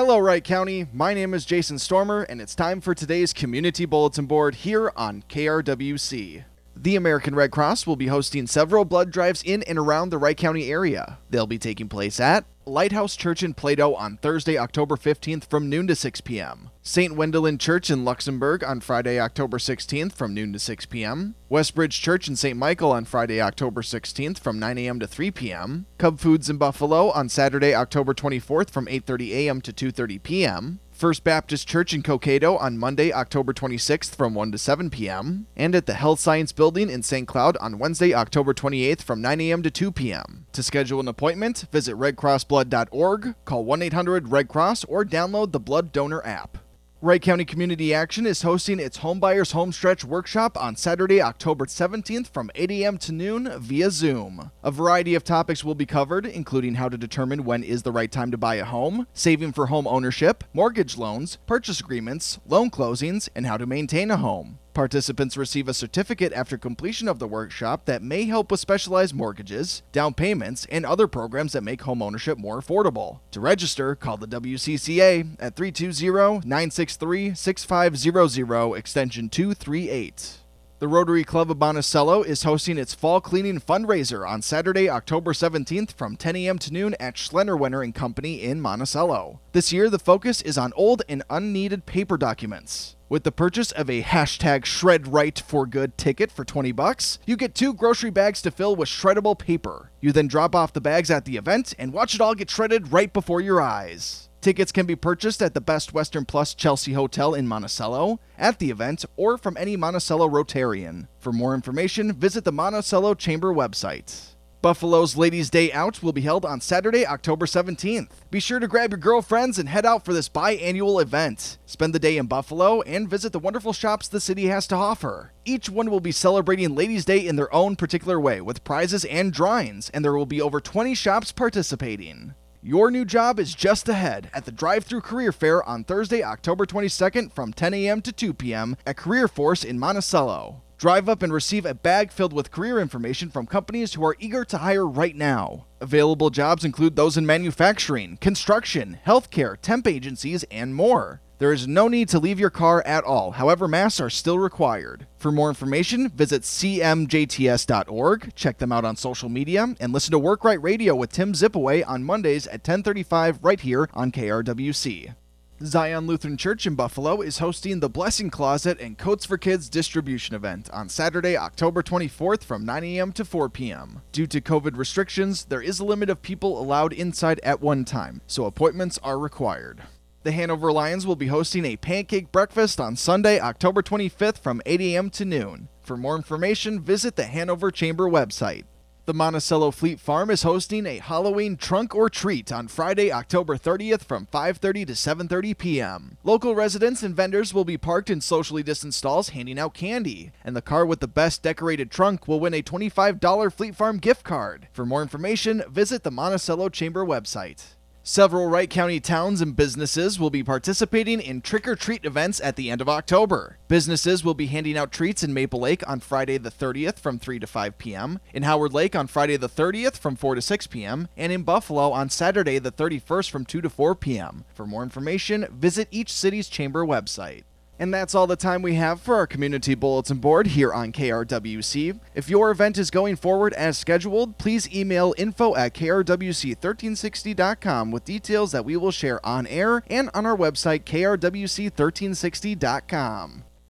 Hello, Wright County. My name is Jason Stormer, and it's time for today's Community Bulletin Board here on KRWC. The American Red Cross will be hosting several blood drives in and around the Wright County area. They'll be taking place at Lighthouse Church in Plato on Thursday, October 15th from noon to 6 p.m. St. Wendelin Church in Luxembourg on Friday, October 16th from noon to 6 p.m. Westbridge Church in St. Michael on Friday, October 16th from 9 a.m. to 3 p.m. Cub Foods in Buffalo on Saturday, October 24th from 8:30 a.m. to 2:30 p.m. First Baptist Church in Cokato on Monday, October 26th from 1 to 7 p.m., and at the Health Science Building in St. Cloud on Wednesday, October 28th from 9 a.m. to 2 p.m. To schedule an appointment, visit redcrossblood.org, call 1 800 Red Cross, or download the Blood Donor app. Wright County Community Action is hosting its Homebuyers Homestretch Workshop on Saturday, October 17th from 8 a.m. to noon via Zoom. A variety of topics will be covered, including how to determine when is the right time to buy a home, saving for home ownership, mortgage loans, purchase agreements, loan closings, and how to maintain a home. Participants receive a certificate after completion of the workshop that may help with specialized mortgages, down payments, and other programs that make homeownership more affordable. To register, call the WCCA at 320 963 6500 extension 238. The Rotary Club of Monticello is hosting its fall cleaning fundraiser on Saturday, October 17th from 10 a.m. to noon at Schlennerwenner and Company in Monticello. This year, the focus is on old and unneeded paper documents. With the purchase of a hashtag shred right for good ticket for 20 bucks, you get two grocery bags to fill with shreddable paper. You then drop off the bags at the event and watch it all get shredded right before your eyes. Tickets can be purchased at the Best Western Plus Chelsea Hotel in Monticello, at the event, or from any Monticello Rotarian. For more information, visit the Monticello Chamber website. Buffalo's Ladies' Day Out will be held on Saturday, October 17th. Be sure to grab your girlfriends and head out for this biannual event. Spend the day in Buffalo and visit the wonderful shops the city has to offer. Each one will be celebrating Ladies' Day in their own particular way with prizes and drawings, and there will be over 20 shops participating. Your new job is just ahead at the Drive Through Career Fair on Thursday, October 22nd from 10 a.m. to 2 p.m. at Career Force in Monticello. Drive up and receive a bag filled with career information from companies who are eager to hire right now. Available jobs include those in manufacturing, construction, healthcare, temp agencies, and more. There is no need to leave your car at all, however, masks are still required. For more information, visit cmjts.org, check them out on social media, and listen to Work Right Radio with Tim Zipaway on Mondays at 1035 right here on KRWC. Zion Lutheran Church in Buffalo is hosting the Blessing Closet and Coats for Kids distribution event on Saturday, October 24th from 9 a.m. to 4 p.m. Due to COVID restrictions, there is a limit of people allowed inside at one time, so appointments are required. The Hanover Lions will be hosting a pancake breakfast on Sunday, October 25th from 8 a.m. to noon. For more information, visit the Hanover Chamber website. The Monticello Fleet Farm is hosting a Halloween trunk or treat on Friday, October 30th from 5:30 to 7:30 p.m. Local residents and vendors will be parked in socially distanced stalls handing out candy, and the car with the best decorated trunk will win a $25 Fleet Farm gift card. For more information, visit the Monticello Chamber website. Several Wright County towns and businesses will be participating in trick or treat events at the end of October. Businesses will be handing out treats in Maple Lake on Friday the 30th from 3 to 5 p.m., in Howard Lake on Friday the 30th from 4 to 6 p.m., and in Buffalo on Saturday the 31st from 2 to 4 p.m. For more information, visit each city's chamber website. And that's all the time we have for our community bulletin board here on KRWC. If your event is going forward as scheduled, please email info at krwc1360.com with details that we will share on air and on our website krwc1360.com.